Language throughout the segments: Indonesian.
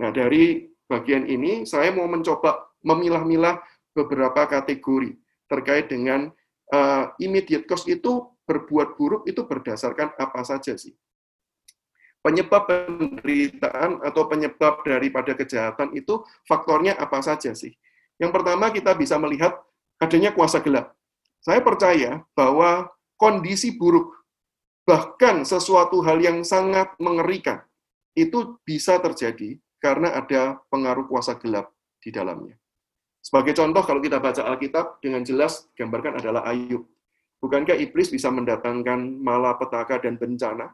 Nah, dari bagian ini saya mau mencoba memilah-milah beberapa kategori terkait dengan uh, immediate cause itu berbuat buruk itu berdasarkan apa saja sih? Penyebab penderitaan atau penyebab daripada kejahatan itu faktornya apa saja sih? Yang pertama kita bisa melihat adanya kuasa gelap. Saya percaya bahwa kondisi buruk, bahkan sesuatu hal yang sangat mengerikan, itu bisa terjadi karena ada pengaruh kuasa gelap di dalamnya. Sebagai contoh, kalau kita baca Alkitab, dengan jelas gambarkan adalah Ayub. Bukankah iblis bisa mendatangkan malapetaka dan bencana?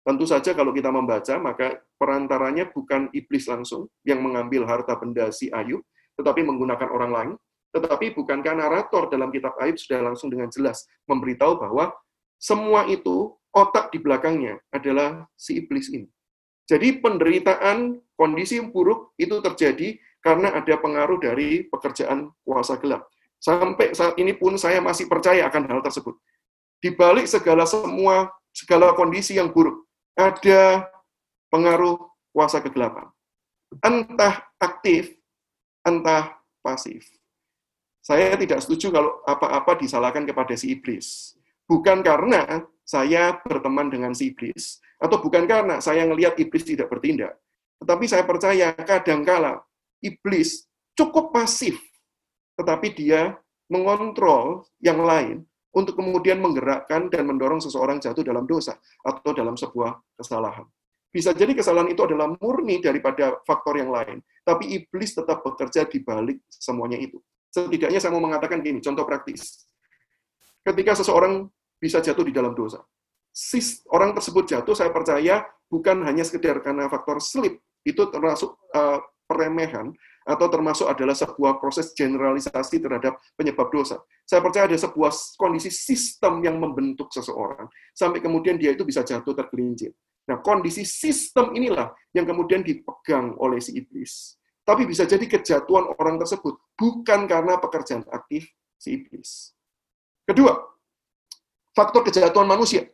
Tentu saja kalau kita membaca, maka perantaranya bukan iblis langsung yang mengambil harta benda si Ayub, tetapi menggunakan orang lain. Tetapi bukankah narator dalam kitab Ayub sudah langsung dengan jelas memberitahu bahwa semua itu otak di belakangnya adalah si iblis ini. Jadi penderitaan, kondisi yang buruk itu terjadi karena ada pengaruh dari pekerjaan kuasa gelap. Sampai saat ini pun saya masih percaya akan hal tersebut. Di balik segala semua segala kondisi yang buruk, ada pengaruh kuasa kegelapan. Entah aktif, entah pasif. Saya tidak setuju kalau apa-apa disalahkan kepada si iblis. Bukan karena saya berteman dengan si iblis, atau bukan karena saya melihat iblis tidak bertindak. Tetapi saya percaya kadangkala iblis cukup pasif tetapi dia mengontrol yang lain untuk kemudian menggerakkan dan mendorong seseorang jatuh dalam dosa atau dalam sebuah kesalahan. Bisa jadi kesalahan itu adalah murni daripada faktor yang lain, tapi iblis tetap bekerja di balik semuanya itu. Setidaknya saya mau mengatakan gini, contoh praktis. Ketika seseorang bisa jatuh di dalam dosa, orang tersebut jatuh, saya percaya bukan hanya sekedar karena faktor slip, itu termasuk uh, peremehan, atau termasuk adalah sebuah proses generalisasi terhadap penyebab dosa. Saya percaya ada sebuah kondisi sistem yang membentuk seseorang, sampai kemudian dia itu bisa jatuh tergelincir. Nah, kondisi sistem inilah yang kemudian dipegang oleh si iblis. Tapi bisa jadi kejatuhan orang tersebut bukan karena pekerjaan aktif si iblis. Kedua, faktor kejatuhan manusia.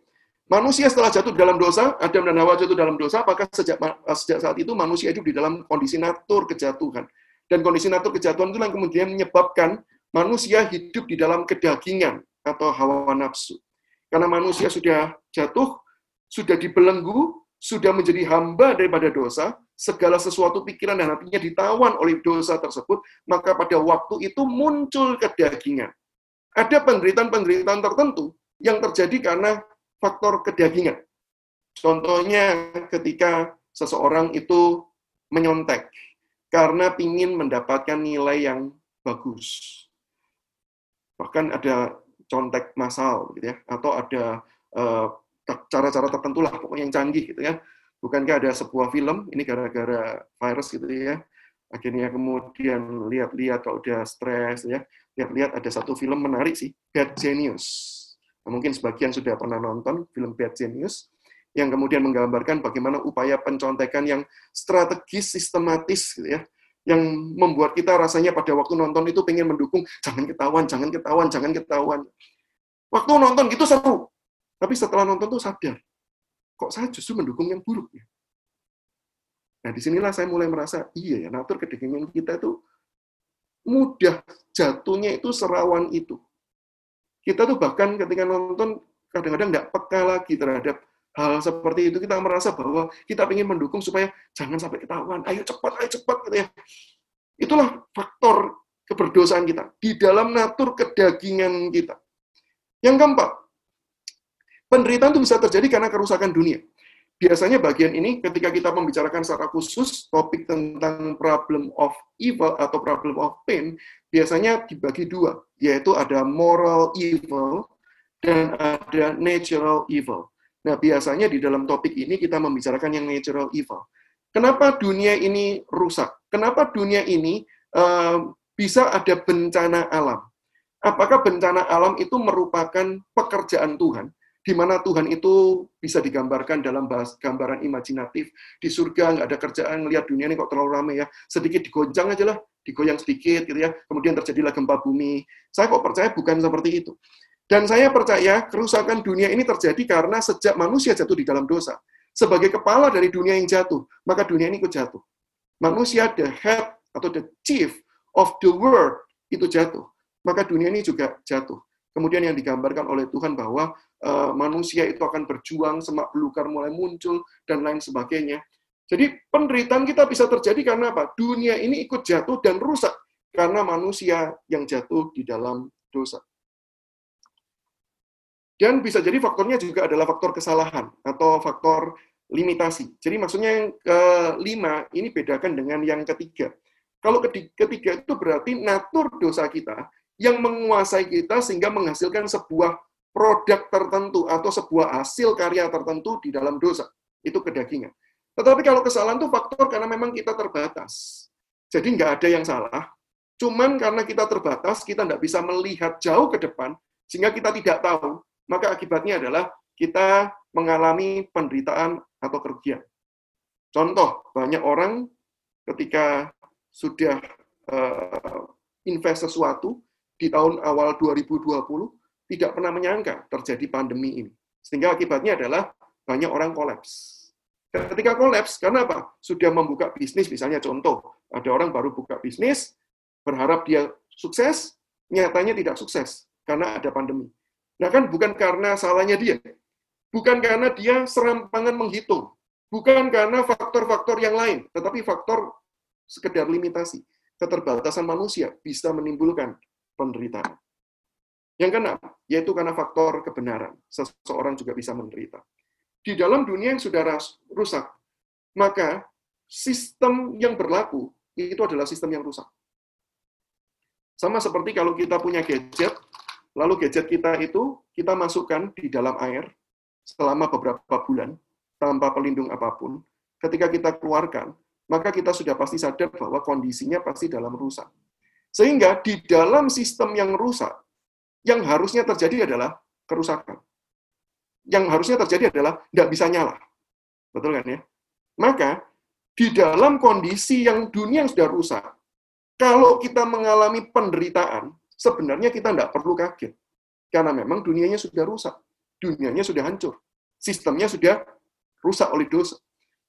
Manusia setelah jatuh dalam dosa, Adam dan Hawa jatuh dalam dosa, apakah sejak, sejak saat itu manusia hidup di dalam kondisi natur kejatuhan. Dan kondisi natur kejatuhan itu yang kemudian menyebabkan manusia hidup di dalam kedagingan atau hawa nafsu. Karena manusia sudah jatuh, sudah dibelenggu, sudah menjadi hamba daripada dosa, segala sesuatu pikiran dan hatinya ditawan oleh dosa tersebut, maka pada waktu itu muncul kedagingan. Ada penderitaan-penderitaan tertentu yang terjadi karena faktor kedagingan. Contohnya ketika seseorang itu menyontek, karena ingin mendapatkan nilai yang bagus. Bahkan ada contek masal gitu ya, atau ada eh, cara-cara uh, tertentu lah pokoknya yang canggih gitu ya. Bukankah ada sebuah film ini gara-gara virus gitu ya. Akhirnya kemudian lihat-lihat kalau udah stres ya, lihat-lihat ada satu film menarik sih, Bad Genius. Mungkin sebagian sudah pernah nonton film Bad Genius yang kemudian menggambarkan bagaimana upaya pencontekan yang strategis, sistematis, gitu ya, yang membuat kita rasanya pada waktu nonton itu pengen mendukung, jangan ketahuan, jangan ketahuan, jangan ketahuan. Waktu nonton gitu seru, tapi setelah nonton tuh sadar, kok saya justru mendukung yang buruk ya. Nah, di sinilah saya mulai merasa, iya ya, natur kedekingan kita itu mudah jatuhnya itu serawan itu. Kita tuh bahkan ketika nonton kadang-kadang nggak peka lagi terhadap hal seperti itu kita merasa bahwa kita ingin mendukung supaya jangan sampai ketahuan, ayo cepat, ayo cepat gitu ya. Itulah faktor keberdosaan kita di dalam natur kedagingan kita. Yang keempat, penderitaan itu bisa terjadi karena kerusakan dunia. Biasanya bagian ini ketika kita membicarakan secara khusus topik tentang problem of evil atau problem of pain, biasanya dibagi dua, yaitu ada moral evil dan ada natural evil. Nah, biasanya di dalam topik ini kita membicarakan yang natural evil. Kenapa dunia ini rusak? Kenapa dunia ini uh, bisa ada bencana alam? Apakah bencana alam itu merupakan pekerjaan Tuhan? Di mana Tuhan itu bisa digambarkan dalam bahas gambaran imajinatif. Di surga nggak ada kerjaan, ngelihat dunia ini kok terlalu ramai ya. Sedikit digoncang aja lah, digoyang sedikit gitu ya. Kemudian terjadilah gempa bumi. Saya kok percaya bukan seperti itu. Dan saya percaya kerusakan dunia ini terjadi karena sejak manusia jatuh di dalam dosa. Sebagai kepala dari dunia yang jatuh, maka dunia ini ikut jatuh. manusia the head atau the chief of the world itu jatuh, maka dunia ini juga jatuh. Kemudian yang digambarkan oleh Tuhan bahwa uh, manusia itu akan berjuang, semak belukar mulai muncul, dan lain sebagainya. Jadi penderitaan kita bisa terjadi karena apa? Dunia ini ikut jatuh dan rusak karena manusia yang jatuh di dalam dosa. Dan bisa jadi faktornya juga adalah faktor kesalahan atau faktor limitasi. Jadi maksudnya yang kelima ini bedakan dengan yang ketiga. Kalau ketiga itu berarti natur dosa kita yang menguasai kita sehingga menghasilkan sebuah produk tertentu atau sebuah hasil karya tertentu di dalam dosa. Itu kedagingan. Tetapi kalau kesalahan itu faktor karena memang kita terbatas. Jadi nggak ada yang salah. Cuman karena kita terbatas, kita nggak bisa melihat jauh ke depan, sehingga kita tidak tahu. Maka akibatnya adalah kita mengalami penderitaan atau kerugian. Contoh, banyak orang ketika sudah uh, invest sesuatu, di tahun awal 2020 tidak pernah menyangka terjadi pandemi ini. Sehingga akibatnya adalah banyak orang kolaps. Ketika kolaps, karena apa? Sudah membuka bisnis, misalnya contoh, ada orang baru buka bisnis, berharap dia sukses, nyatanya tidak sukses, karena ada pandemi. Nah kan bukan karena salahnya dia, bukan karena dia serampangan menghitung, bukan karena faktor-faktor yang lain, tetapi faktor sekedar limitasi. Keterbatasan manusia bisa menimbulkan penderitaan. Yang keenam, yaitu karena faktor kebenaran. Seseorang juga bisa menderita. Di dalam dunia yang sudah rusak, maka sistem yang berlaku itu adalah sistem yang rusak. Sama seperti kalau kita punya gadget, lalu gadget kita itu kita masukkan di dalam air selama beberapa bulan tanpa pelindung apa pun. Ketika kita keluarkan, maka kita sudah pasti sadar bahwa kondisinya pasti dalam rusak. Sehingga di dalam sistem yang rusak, yang harusnya terjadi adalah kerusakan. Yang harusnya terjadi adalah tidak bisa nyala. Betul kan ya? Maka, di dalam kondisi yang dunia yang sudah rusak, kalau kita mengalami penderitaan, sebenarnya kita tidak perlu kaget. Karena memang dunianya sudah rusak. Dunianya sudah hancur. Sistemnya sudah rusak oleh dosa.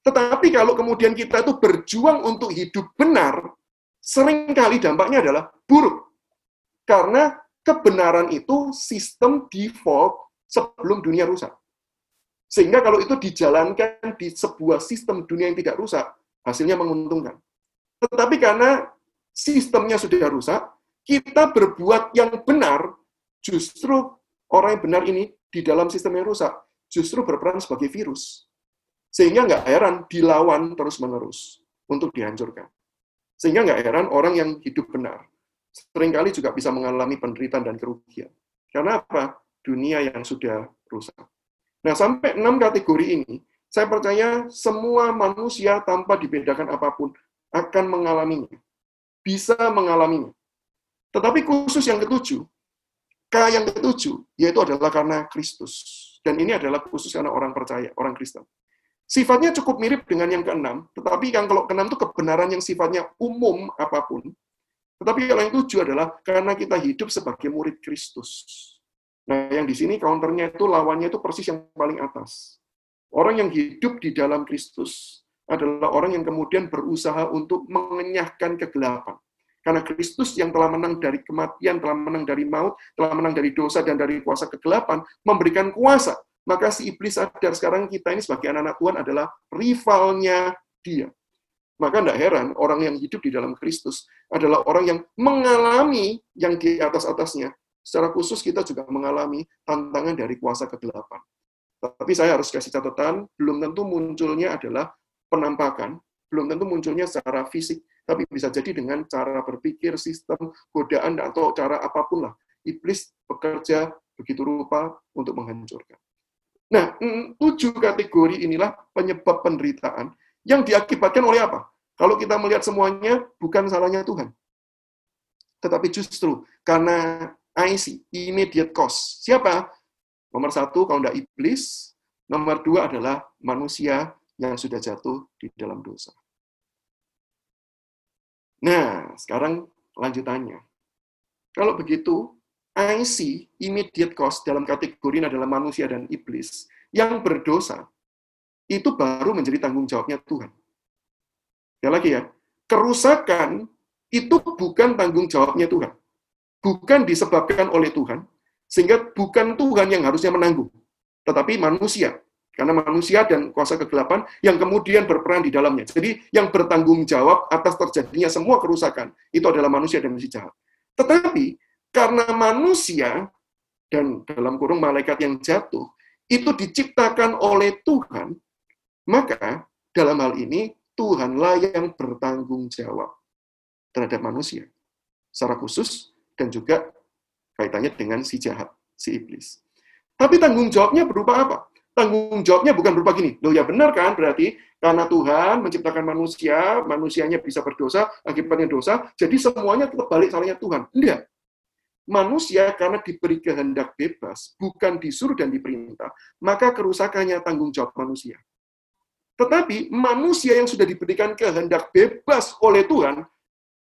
Tetapi kalau kemudian kita itu berjuang untuk hidup benar, sering kali dampaknya adalah buruk. Karena kebenaran itu sistem default sebelum dunia rusak. Sehingga kalau itu dijalankan di sebuah sistem dunia yang tidak rusak, hasilnya menguntungkan. Tetapi karena sistemnya sudah rusak, kita berbuat yang benar, justru orang yang benar ini di dalam sistem yang rusak, justru berperan sebagai virus. Sehingga nggak heran dilawan terus-menerus untuk dihancurkan. Sehingga nggak heran orang yang hidup benar sering kali juga bisa mengalami penderitaan dan kerugian. Karena apa? Dunia yang sudah rusak. Nah, sampai enam kategori ini, saya percaya semua manusia tanpa dibedakan apa pun akan mengalaminya. Bisa mengalaminya. Tetapi khusus yang ketujuh, K yang ketujuh, yaitu adalah karena Kristus. Dan ini adalah khusus karena orang percaya, orang Kristen. Sifatnya cukup mirip dengan yang keenam, tetapi yang kalau keenam itu kebenaran yang sifatnya umum apa pun. Tetapi yang tujuh adalah karena kita hidup sebagai murid Kristus. Nah, yang di sini counternya itu lawannya itu persis yang paling atas. Orang yang hidup di dalam Kristus adalah orang yang kemudian berusaha untuk mengenyahkan kegelapan. Karena Kristus yang telah menang dari kematian, telah menang dari maut, telah menang dari dosa dan dari kuasa kegelapan, memberikan kuasa maka si iblis sadar sekarang kita ini sebagai anak-anak Tuhan adalah rivalnya dia. Maka tidak heran orang yang hidup di dalam Kristus adalah orang yang mengalami yang di atas-atasnya. Secara khusus kita juga mengalami tantangan dari kuasa kegelapan. Tapi saya harus kasih catatan, belum tentu munculnya adalah penampakan, belum tentu munculnya secara fisik, tapi bisa jadi dengan cara berpikir, sistem, godaan, atau cara apa pun lah. Iblis bekerja begitu rupa untuk menghancurkan. Nah, tujuh kategori inilah penyebab penderitaan yang diakibatkan oleh apa? Kalau kita melihat semuanya, bukan salahnya Tuhan. Tetapi justru karena IC, immediate cost. Siapa? Nomor satu, kalau tidak iblis. Nomor dua adalah manusia yang sudah jatuh di dalam dosa. Nah, sekarang lanjutannya. Kalau begitu, IC, immediate cost dalam kategori ini adalah manusia dan iblis yang berdosa, itu baru menjadi tanggung jawabnya Tuhan. Ya lagi ya, kerusakan itu bukan tanggung jawabnya Tuhan. Bukan disebabkan oleh Tuhan, sehingga bukan Tuhan yang harusnya menanggung, tetapi manusia. Karena manusia dan kuasa kegelapan yang kemudian berperan di dalamnya. Jadi yang bertanggung jawab atas terjadinya semua kerusakan, itu adalah manusia dan si jahat. Tetapi karena manusia dan dalam kurung malaikat yang jatuh, itu diciptakan oleh Tuhan, maka dalam hal ini Tuhanlah yang bertanggung jawab terhadap manusia. Secara khusus dan juga kaitannya dengan si jahat, si iblis. Tapi tanggung jawabnya berupa apa? tanggung jawabnya bukan berupa gini. Loh ya benar kan berarti karena Tuhan menciptakan manusia, manusianya bisa berdosa, akibatnya dosa, jadi semuanya tetap balik salahnya Tuhan. Enggak. Manusia karena diberi kehendak bebas, bukan disuruh dan diperintah, maka kerusakannya tanggung jawab manusia. Tetapi manusia yang sudah diberikan kehendak bebas oleh Tuhan,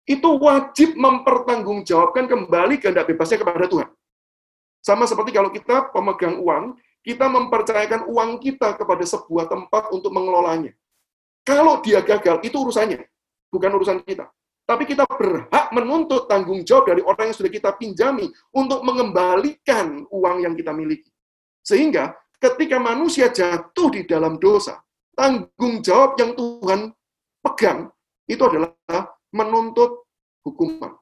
itu wajib mempertanggungjawabkan kembali kehendak bebasnya kepada Tuhan. Sama seperti kalau kita pemegang uang, kita mempercayakan uang kita kepada sebuah tempat untuk mengelolanya. Kalau dia gagal, itu urusannya, bukan urusan kita. Tapi kita berhak menuntut tanggung jawab dari orang yang sudah kita pinjami untuk mengembalikan uang yang kita miliki. Sehingga ketika manusia jatuh di dalam dosa, tanggung jawab yang Tuhan pegang itu adalah menuntut hukuman.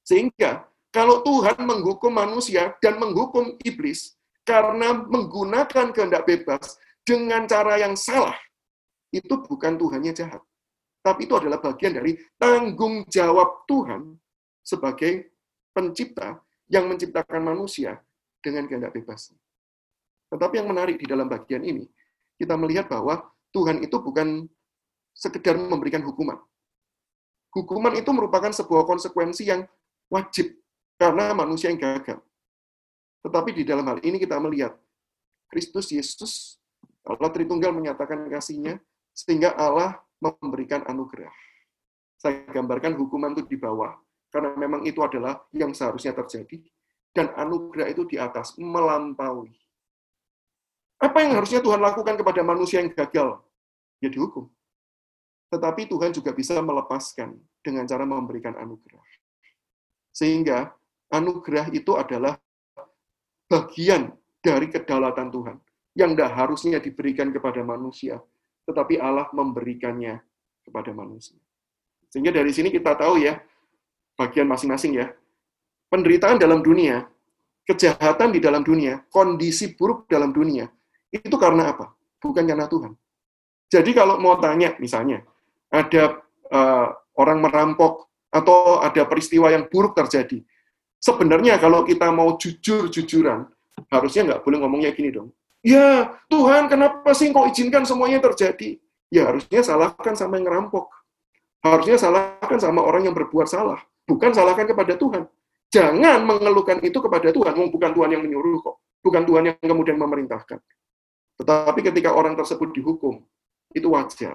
Sehingga kalau Tuhan menghukum manusia dan menghukum iblis, karena menggunakan kehendak bebas dengan cara yang salah, itu bukan Tuhannya jahat. Tapi itu adalah bagian dari tanggung jawab Tuhan sebagai pencipta yang menciptakan manusia dengan kehendak bebas. Tetapi yang menarik di dalam bagian ini, kita melihat bahwa Tuhan itu bukan sekedar memberikan hukuman. Hukuman itu merupakan sebuah konsekuensi yang wajib karena manusia yang gagal. Tetapi di dalam hal ini kita melihat Kristus Yesus, Allah Tritunggal menyatakan kasihnya, sehingga Allah memberikan anugerah. Saya gambarkan hukuman itu di bawah, karena memang itu adalah yang seharusnya terjadi, dan anugerah itu di atas, melampaui. Apa yang harusnya Tuhan lakukan kepada manusia yang gagal? Ya dihukum. Tetapi Tuhan juga bisa melepaskan dengan cara memberikan anugerah. Sehingga anugerah itu adalah bagian dari kedaulatan Tuhan yang tidak harusnya diberikan kepada manusia, tetapi Allah memberikannya kepada manusia. Sehingga dari sini kita tahu ya, bagian masing-masing ya, penderitaan dalam dunia, kejahatan di dalam dunia, kondisi buruk dalam dunia, itu karena apa? Bukan karena Tuhan. Jadi kalau mau tanya, misalnya, ada uh, orang merampok, atau ada peristiwa yang buruk terjadi, Sebenarnya kalau kita mau jujur-jujuran, harusnya nggak boleh ngomongnya gini dong. Ya, Tuhan, kenapa sih kok izinkan semuanya terjadi? Ya, harusnya salahkan sama yang ngerampok. Harusnya salahkan sama orang yang berbuat salah. Bukan salahkan kepada Tuhan. Jangan mengeluhkan itu kepada Tuhan. Bukan Tuhan yang menyuruh kok. Bukan Tuhan yang kemudian memerintahkan. Tetapi ketika orang tersebut dihukum, itu wajar.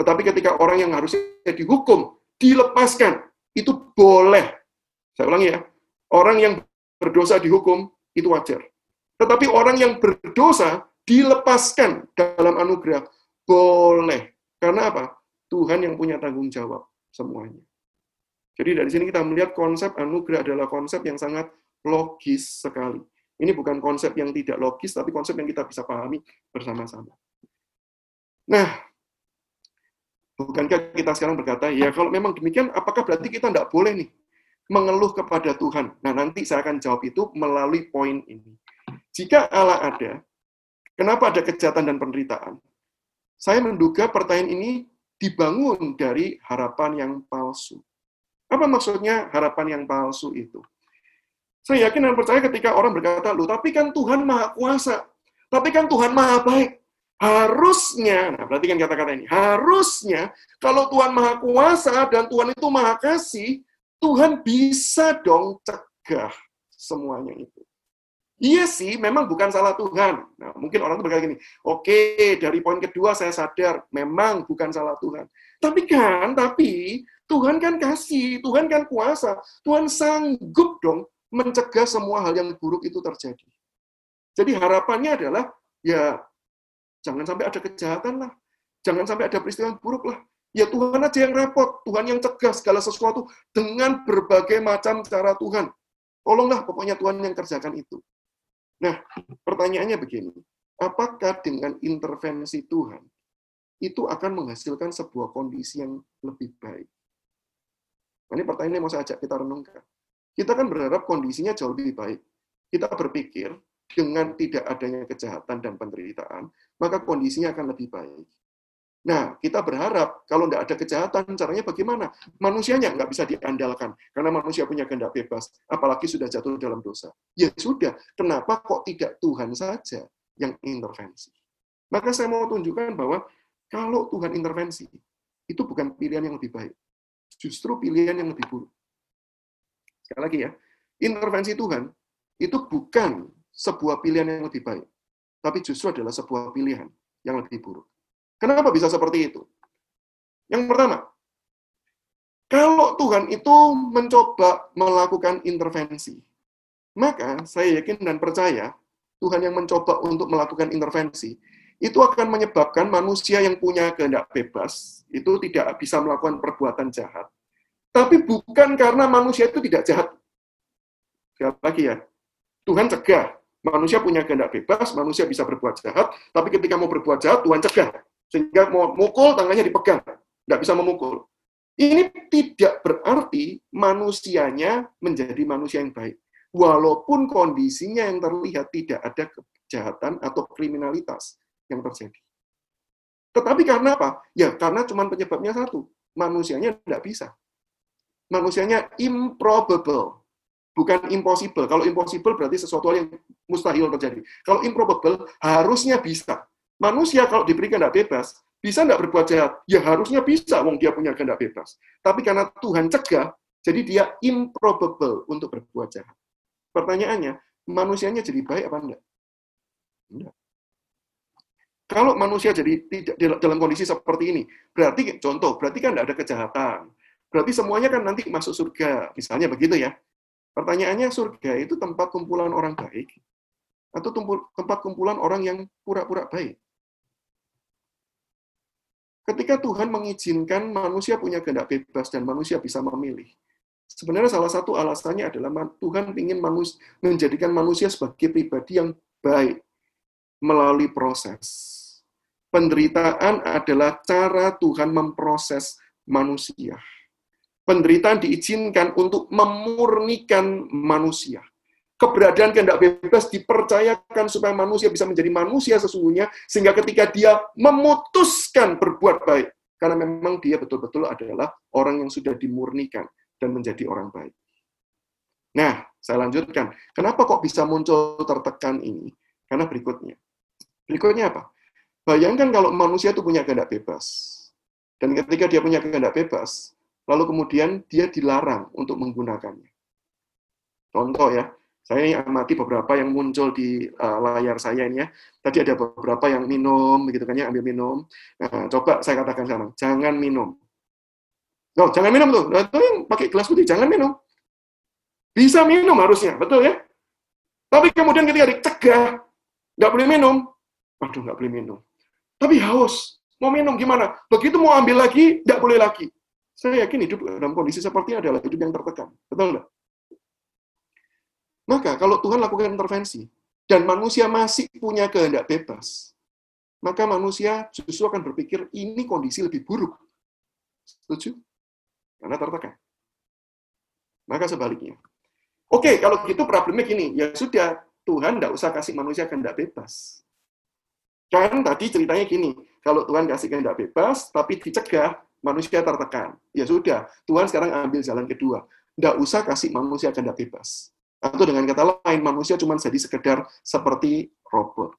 Tetapi ketika orang yang harusnya dihukum, dilepaskan, itu boleh. Saya ulangi ya, orang yang berdosa dihukum, itu wajar. Tetapi orang yang berdosa dilepaskan dalam anugerah, boleh. Karena apa? Tuhan yang punya tanggung jawab semuanya. Jadi dari sini kita melihat konsep anugerah adalah konsep yang sangat logis sekali. Ini bukan konsep yang tidak logis, tapi konsep yang kita bisa pahami bersama-sama. Nah, bukankah kita sekarang berkata, ya kalau memang demikian, apakah berarti kita tidak boleh nih mengeluh kepada Tuhan. Nah, nanti saya akan jawab itu melalui poin ini. Jika Allah ada, kenapa ada kejahatan dan penderitaan? Saya menduga pertanyaan ini dibangun dari harapan yang palsu. Apa maksudnya harapan yang palsu itu? Saya yakin dan percaya ketika orang berkata, lu tapi kan Tuhan maha kuasa. Tapi kan Tuhan maha baik. Harusnya, nah perhatikan kata-kata ini, harusnya kalau Tuhan maha kuasa dan Tuhan itu maha kasih, Tuhan bisa dong cegah semuanya itu. Iya sih, memang bukan salah Tuhan. Nah, mungkin orang itu berkata gini, oke, dari poin kedua saya sadar, memang bukan salah Tuhan. Tapi kan, tapi Tuhan kan kasih, Tuhan kan kuasa, Tuhan sanggup dong mencegah semua hal yang buruk itu terjadi. Jadi harapannya adalah, ya jangan sampai ada kejahatan lah, jangan sampai ada peristiwa yang buruk lah. Ya Tuhan aja yang repot, Tuhan yang cegah segala sesuatu dengan berbagai macam cara Tuhan. Tolonglah pokoknya Tuhan yang kerjakan itu. Nah, pertanyaannya begini, apakah dengan intervensi Tuhan itu akan menghasilkan sebuah kondisi yang lebih baik? Nah, ini pertanyaan yang mau saya ajak kita renungkan. Kita kan berharap kondisinya jauh lebih baik. Kita berpikir dengan tidak adanya kejahatan dan penderitaan, maka kondisinya akan lebih baik. Nah, kita berharap kalau tidak ada kejahatan, caranya bagaimana? Manusianya nggak bisa diandalkan, karena manusia punya kehendak bebas, apalagi sudah jatuh dalam dosa. Ya sudah, kenapa kok tidak Tuhan saja yang intervensi? Maka saya mau tunjukkan bahwa kalau Tuhan intervensi, itu bukan pilihan yang lebih baik. Justru pilihan yang lebih buruk. Sekali lagi ya, intervensi Tuhan itu bukan sebuah pilihan yang lebih baik, tapi justru adalah sebuah pilihan yang lebih buruk. Kenapa bisa seperti itu? Yang pertama, kalau Tuhan itu mencoba melakukan intervensi, maka saya yakin dan percaya Tuhan yang mencoba untuk melakukan intervensi itu akan menyebabkan manusia yang punya kehendak bebas itu tidak bisa melakukan perbuatan jahat. Tapi bukan karena manusia itu tidak jahat. Sekali lagi ya, Tuhan cegah. Manusia punya kehendak bebas, manusia bisa berbuat jahat, tapi ketika mau berbuat jahat, Tuhan cegah. Sehingga mau mukul, tangannya dipegang. Nggak bisa memukul. Ini tidak berarti manusianya menjadi manusia yang baik. Walaupun kondisinya yang terlihat tidak ada kejahatan atau kriminalitas yang terjadi. Tetapi karena apa? Ya, karena cuma penyebabnya satu. Manusianya tidak bisa. Manusianya improbable. Bukan impossible. Kalau impossible berarti sesuatu yang mustahil terjadi. Kalau improbable, harusnya bisa. Manusia kalau diberi kehendak bebas, bisa nggak berbuat jahat? Ya harusnya bisa, wong dia punya kehendak bebas. Tapi karena Tuhan cegah, jadi dia improbable untuk berbuat jahat. Pertanyaannya, manusianya jadi baik apa enggak? Enggak. Kalau manusia jadi tidak dalam kondisi seperti ini, berarti contoh, berarti kan tidak ada kejahatan. Berarti semuanya kan nanti masuk surga, misalnya begitu ya. Pertanyaannya surga itu tempat kumpulan orang baik atau tempat kumpulan orang yang pura-pura baik? Ketika Tuhan mengizinkan manusia punya kehendak bebas dan manusia bisa memilih, sebenarnya salah satu alasannya adalah Tuhan ingin manus, menjadikan manusia sebagai pribadi yang baik melalui proses. Penderitaan adalah cara Tuhan memproses manusia. Penderitaan diizinkan untuk memurnikan manusia keberadaan kehendak bebas dipercayakan supaya manusia bisa menjadi manusia sesungguhnya, sehingga ketika dia memutuskan berbuat baik, karena memang dia betul-betul adalah orang yang sudah dimurnikan dan menjadi orang baik. Nah, saya lanjutkan. Kenapa kok bisa muncul tertekan ini? Karena berikutnya. Berikutnya apa? Bayangkan kalau manusia itu punya kehendak bebas. Dan ketika dia punya kehendak bebas, lalu kemudian dia dilarang untuk menggunakannya. Contoh ya, saya amati beberapa yang muncul di uh, layar saya ini ya. Tadi ada beberapa yang minum, begitu kan ya, ambil minum. Nah, coba saya katakan sekarang, jangan minum. Oh, jangan minum tuh. Nah, itu yang pakai gelas putih, jangan minum. Bisa minum harusnya, betul ya? Tapi kemudian ketika dicegah, nggak boleh minum. Waduh, nggak boleh minum. Tapi haus, mau minum gimana? Begitu mau ambil lagi, nggak boleh lagi. Saya yakin hidup dalam kondisi seperti ini adalah hidup yang tertekan. Betul nggak? Maka kalau Tuhan lakukan intervensi dan manusia masih punya kehendak bebas, maka manusia justru akan berpikir ini kondisi lebih buruk. Setuju? Karena tertekan. Maka sebaliknya. Oke, kalau gitu problemnya gini, ya sudah, Tuhan tidak usah kasih manusia kehendak bebas. Kan tadi ceritanya gini, kalau Tuhan kasih kehendak bebas, tapi dicegah, manusia tertekan. Ya sudah, Tuhan sekarang ambil jalan kedua. Tidak usah kasih manusia kehendak bebas. Atau dengan kata lain, manusia cuma jadi sekedar seperti robot.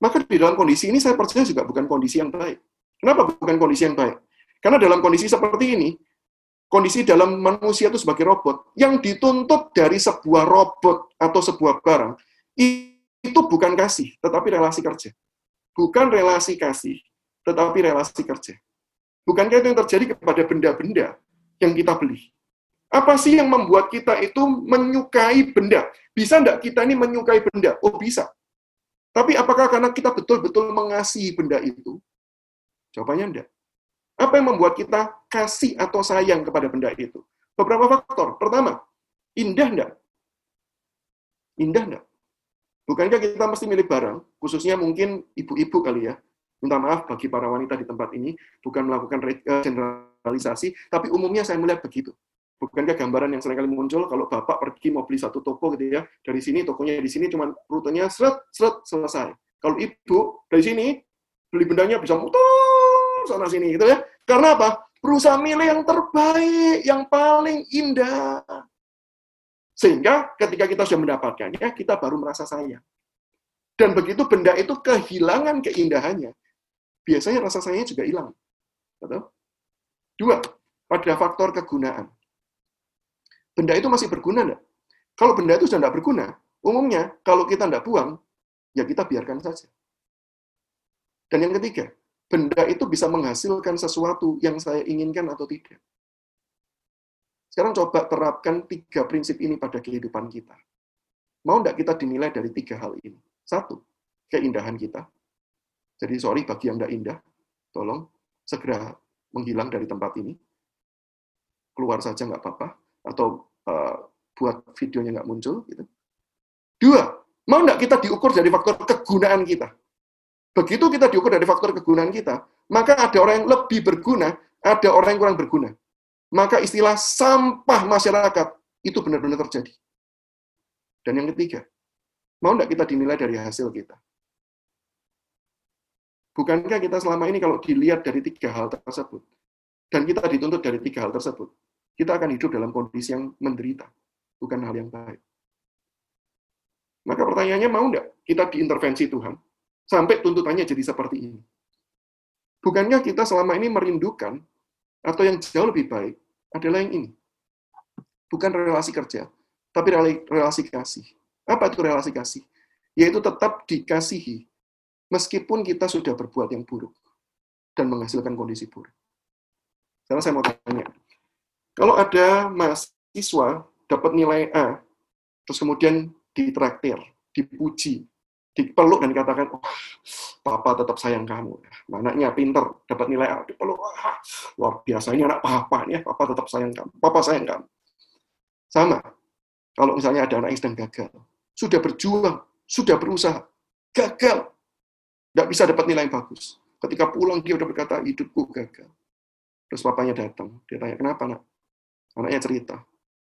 Maka di dalam kondisi ini saya percaya juga bukan kondisi yang baik. Kenapa bukan kondisi yang baik? Karena dalam kondisi seperti ini, kondisi dalam manusia itu sebagai robot, yang dituntut dari sebuah robot atau sebuah barang, itu bukan kasih, tetapi relasi kerja. Bukan relasi kasih, tetapi relasi kerja. Bukankah itu yang terjadi kepada benda-benda yang kita beli? Apa sih yang membuat kita itu menyukai benda? Bisa enggak kita ini menyukai benda? Oh, bisa. Tapi apakah karena kita betul-betul mengasihi benda itu? Jawabannya enggak. Apa yang membuat kita kasih atau sayang kepada benda itu? Beberapa faktor. Pertama, indah enggak? Indah enggak? Bukankah kita mesti milih barang, khususnya mungkin ibu-ibu kali ya, minta maaf bagi para wanita di tempat ini, bukan melakukan eh, generalisasi, tapi umumnya saya melihat begitu. Bukankah gambaran yang sering kali muncul kalau bapak pergi mau beli satu toko gitu ya, dari sini tokonya di sini cuma rutenya seret seret selesai. Kalau ibu dari sini beli bendanya bisa muter sana sini gitu ya. Karena apa? Berusaha milih yang terbaik, yang paling indah. Sehingga ketika kita sudah mendapatkannya, kita baru merasa sayang. Dan begitu benda itu kehilangan keindahannya, biasanya rasa sayangnya juga hilang. Betul? Dua, pada faktor kegunaan. Benda itu masih berguna enggak? Kalau benda itu sudah tidak berguna, umumnya kalau kita tidak buang, ya kita biarkan saja. Dan yang ketiga, benda itu bisa menghasilkan sesuatu yang saya inginkan atau tidak. Sekarang coba terapkan tiga prinsip ini pada kehidupan kita. Mau tidak kita dinilai dari tiga hal ini? Satu, keindahan kita. Jadi sorry bagi yang tidak indah, tolong segera menghilang dari tempat ini. Keluar saja nggak apa-apa, atau uh, buat videonya nggak muncul. Gitu. Dua, mau nggak kita diukur dari faktor kegunaan kita? Begitu kita diukur dari faktor kegunaan kita, maka ada orang yang lebih berguna, ada orang yang kurang berguna maka istilah sampah masyarakat itu benar-benar terjadi. Dan yang ketiga, mau tidak kita dinilai dari hasil kita? Bukankah kita selama ini kalau dilihat dari tiga hal tersebut, dan kita dituntut dari tiga hal tersebut, kita akan hidup dalam kondisi yang menderita, bukan hal yang baik. Maka pertanyaannya, mau nggak kita diintervensi Tuhan, sampai tuntutannya jadi seperti ini? Bukankah kita selama ini merindukan atau yang jauh lebih baik adalah yang ini. Bukan relasi kerja, tapi relasi kasih. Apa itu relasi kasih? Yaitu tetap dikasihi, meskipun kita sudah berbuat yang buruk dan menghasilkan kondisi buruk. Sekarang saya mau tanya, kalau ada mahasiswa dapat nilai A, terus kemudian ditraktir, dipuji, dipeluk dan dikatakan, oh, papa tetap sayang kamu. Anaknya pinter, dapat nilai A, dipeluk, wah, luar biasa, ini anak papa, ya, papa tetap sayang kamu, papa sayang kamu. Sama, kalau misalnya ada anak yang sedang gagal, sudah berjuang, sudah berusaha, gagal, tidak bisa dapat nilai yang bagus. Ketika pulang, dia udah berkata, hidupku gagal. Terus papanya datang, dia tanya, kenapa nak? Anaknya cerita,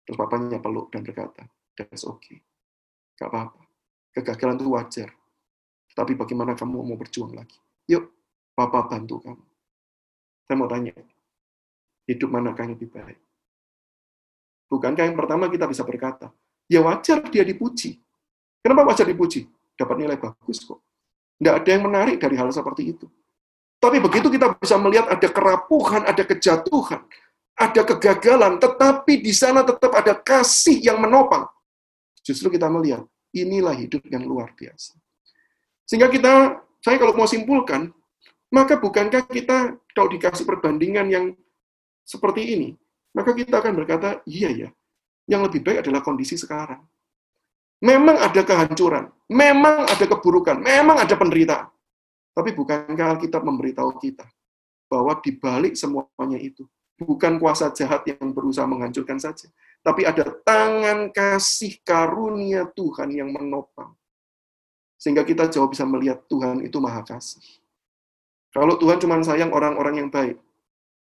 terus papanya peluk dan berkata, that's okay, gak apa-apa. Kegagalan itu wajar tapi bagaimana kamu mau berjuang lagi? Yuk, Papa bantu kamu. Saya mau tanya, hidup manakah yang lebih baik? Bukankah yang pertama kita bisa berkata, ya wajar dia dipuji. Kenapa wajar dipuji? Dapat nilai bagus kok. Tidak ada yang menarik dari hal seperti itu. Tapi begitu kita bisa melihat ada kerapuhan, ada kejatuhan, ada kegagalan, tetapi di sana tetap ada kasih yang menopang. Justru kita melihat, inilah hidup yang luar biasa. Sehingga kita, saya kalau mau simpulkan, maka bukankah kita kalau dikasih perbandingan yang seperti ini, maka kita akan berkata, iya ya, yang lebih baik adalah kondisi sekarang. Memang ada kehancuran, memang ada keburukan, memang ada penderitaan. Tapi bukankah Alkitab memberitahu kita bahwa di balik semuanya itu, bukan kuasa jahat yang berusaha menghancurkan saja, tapi ada tangan kasih karunia Tuhan yang menopang. Sehingga kita jauh bisa melihat Tuhan itu maha kasih. Kalau Tuhan cuma sayang orang-orang yang baik,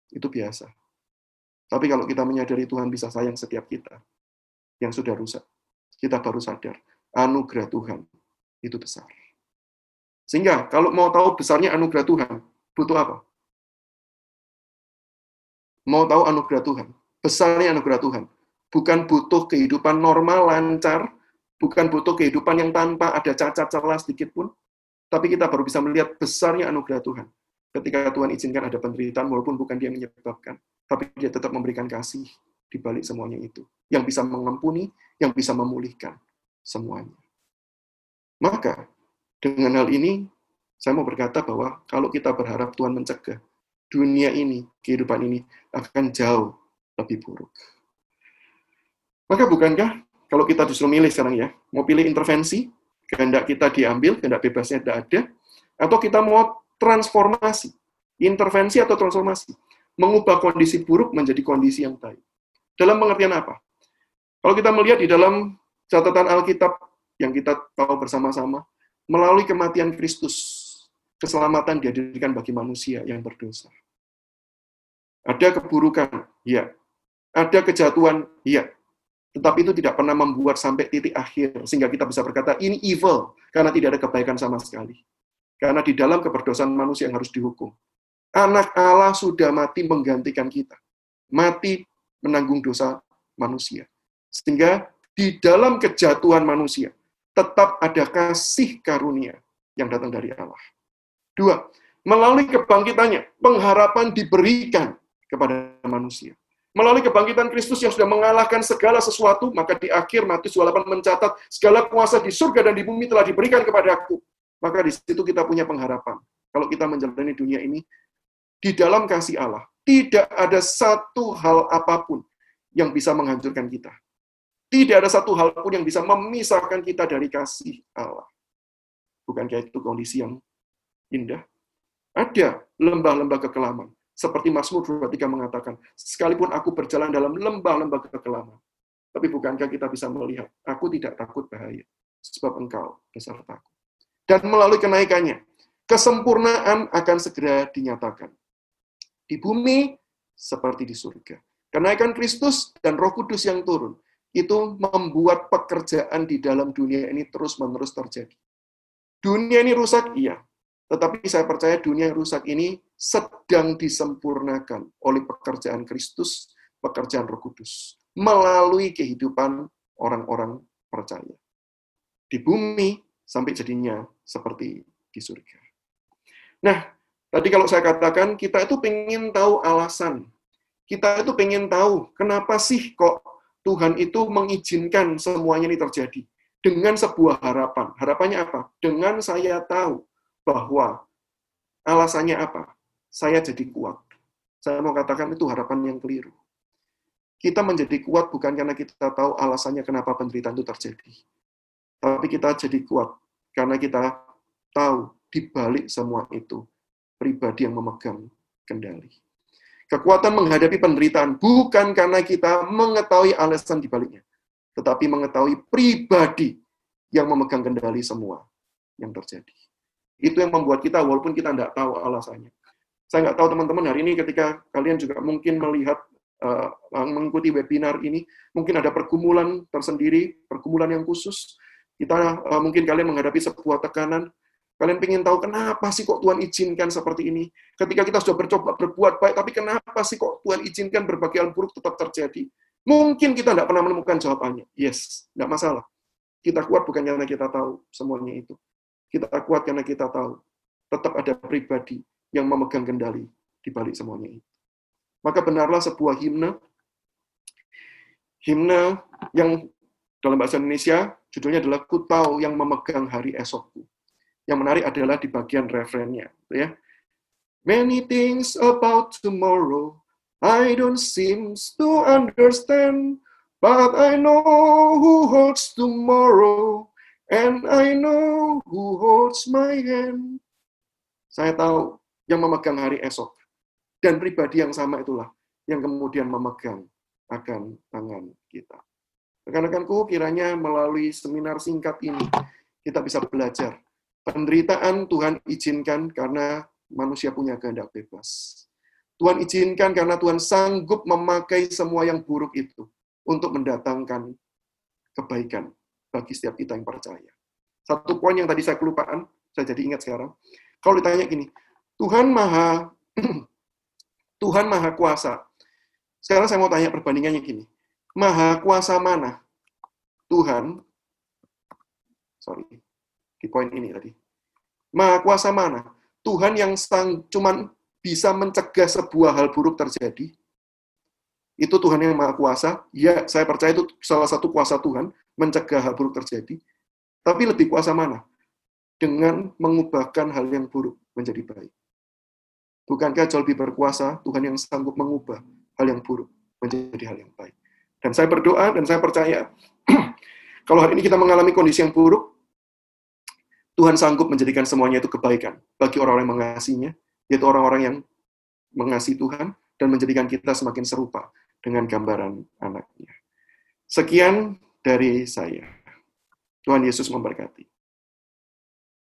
itu biasa. Tapi kalau kita menyadari Tuhan bisa sayang setiap kita, yang sudah rusak, kita baru sadar, anugerah Tuhan itu besar. Sehingga kalau mau tahu besarnya anugerah Tuhan, butuh apa? Mau tahu anugerah Tuhan, besarnya anugerah Tuhan, bukan butuh kehidupan normal, lancar, bukan butuh kehidupan yang tanpa ada cacat celah sedikit pun, tapi kita baru bisa melihat besarnya anugerah Tuhan. Ketika Tuhan izinkan ada penderitaan, walaupun bukan dia menyebabkan, tapi dia tetap memberikan kasih di balik semuanya itu. Yang bisa mengampuni, yang bisa memulihkan semuanya. Maka, dengan hal ini, saya mau berkata bahwa kalau kita berharap Tuhan mencegah, dunia ini, kehidupan ini akan jauh lebih buruk. Maka bukankah kalau kita disuruh milih sekarang ya, mau pilih intervensi, kehendak kita diambil, kehendak bebasnya tidak ada, atau kita mau transformasi, intervensi atau transformasi. mengubah kondisi buruk menjadi kondisi yang baik. Dalam pengertian apa? Kalau kita melihat di dalam catatan Alkitab yang kita tahu bersama-sama, melalui kematian Kristus, keselamatan dihadirkan bagi manusia yang berdosa. Ada keburukan, ya. Ada kejatuhan, ya. Tetapi itu tidak pernah membuat sampai titik akhir, sehingga kita bisa berkata, ini evil, karena tidak ada kebaikan sama sekali. Karena di dalam keberdosaan manusia yang harus dihukum. Anak Allah sudah mati menggantikan kita. Mati menanggung dosa manusia. Sehingga di dalam kejatuhan manusia, tetap ada kasih karunia yang datang dari Allah. Dua, melalui kebangkitannya, pengharapan diberikan kepada manusia. Melalui kebangkitan Kristus yang sudah mengalahkan segala sesuatu, maka di akhir Matius 28 mencatat, segala kuasa di surga dan di bumi telah diberikan kepada aku. Maka di situ kita punya pengharapan. Kalau kita menjalani dunia ini, di dalam kasih Allah, tidak ada satu hal apa pun yang bisa menghancurkan kita. Tidak ada satu hal pun yang bisa memisahkan kita dari kasih Allah. Bukankah itu kondisi yang indah. Ada lembah-lembah kekelaman. Seperti Mazmur 23 mengatakan, sekalipun aku berjalan dalam lembah-lembah kekelaman, tapi bukankah kita bisa melihat, aku tidak takut bahaya, sebab engkau besertaku. Dan melalui kenaikannya, kesempurnaan akan segera dinyatakan. Di bumi seperti di surga. Kenaikan Kristus dan Roh Kudus yang turun itu membuat pekerjaan di dalam dunia ini terus-menerus terjadi. Dunia ini rusak, iya. Tetapi saya percaya dunia yang rusak ini sedang disempurnakan oleh pekerjaan Kristus, pekerjaan Roh Kudus, melalui kehidupan orang-orang percaya. Di bumi sampai jadinya seperti di surga. Nah, tadi kalau saya katakan kita itu pengen tahu alasan. Kita itu pengen tahu kenapa sih kok Tuhan itu mengizinkan semuanya ini terjadi dengan sebuah harapan. Harapannya apa? Dengan saya tahu bahwa alasannya apa? Saya jadi kuat. Saya mau katakan itu harapan yang keliru. Kita menjadi kuat bukan karena kita tahu alasannya kenapa penderitaan itu terjadi. Tapi kita jadi kuat karena kita tahu di balik semua itu pribadi yang memegang kendali. Kekuatan menghadapi penderitaan bukan karena kita mengetahui alasan di baliknya, tetapi mengetahui pribadi yang memegang kendali semua yang terjadi. Itu yang membuat kita, walaupun kita tidak tahu alasannya. Saya nggak tahu teman-teman hari ini ketika kalian juga mungkin melihat uh, mengikuti webinar ini, mungkin ada pergumulan tersendiri, pergumulan yang khusus. Kita uh, mungkin kalian menghadapi sebuah tekanan, kalian ingin tahu kenapa sih kok Tuhan izinkan seperti ini. Ketika kita sudah bercoba berbuat baik, tapi kenapa sih kok Tuhan izinkan berbagai hal buruk tetap terjadi? Mungkin kita tidak pernah menemukan jawabannya. Yes, tidak masalah. Kita kuat bukan karena kita tahu semuanya itu. Kita kuat karena kita tahu tetap ada pribadi yang memegang kendali di balik semuanya itu. Maka benarlah sebuah himne, himne yang dalam bahasa Indonesia judulnya adalah Ku tahu yang memegang hari esokku. Yang menarik adalah di bagian referennya, ya. Many things about tomorrow I don't seem to understand, but I know who holds tomorrow And I know who holds my hand. Saya tahu yang memegang hari esok. Dan pribadi yang sama itulah yang kemudian memegang akan tangan kita. Rekan-rekanku, kiranya melalui seminar singkat ini, kita bisa belajar. Penderitaan Tuhan izinkan karena manusia punya kehendak bebas. Tuhan izinkan karena Tuhan sanggup memakai semua yang buruk itu untuk mendatangkan kebaikan bagi setiap kita yang percaya. Satu poin yang tadi saya kelupaan, saya jadi ingat sekarang. Kalau ditanya gini, Tuhan Maha Tuhan Maha Kuasa. Sekarang saya mau tanya perbandingannya gini. Maha Kuasa mana? Tuhan, sorry, di poin ini tadi. Maha Kuasa mana? Tuhan yang sang, cuman bisa mencegah sebuah hal buruk terjadi, itu Tuhan yang Maha Kuasa. Ya, saya percaya itu salah satu kuasa Tuhan mencegah hal buruk terjadi. Tapi lebih kuasa mana? Dengan mengubahkan hal yang buruk menjadi baik. Bukankah jauh lebih berkuasa Tuhan yang sanggup mengubah hal yang buruk menjadi hal yang baik? Dan saya berdoa dan saya percaya, kalau hari ini kita mengalami kondisi yang buruk, Tuhan sanggup menjadikan semuanya itu kebaikan bagi orang-orang yang mengasihinya, yaitu orang-orang yang mengasihi Tuhan, dan menjadikan kita semakin serupa dengan gambaran anaknya. Sekian dari saya. Tuhan Yesus memberkati.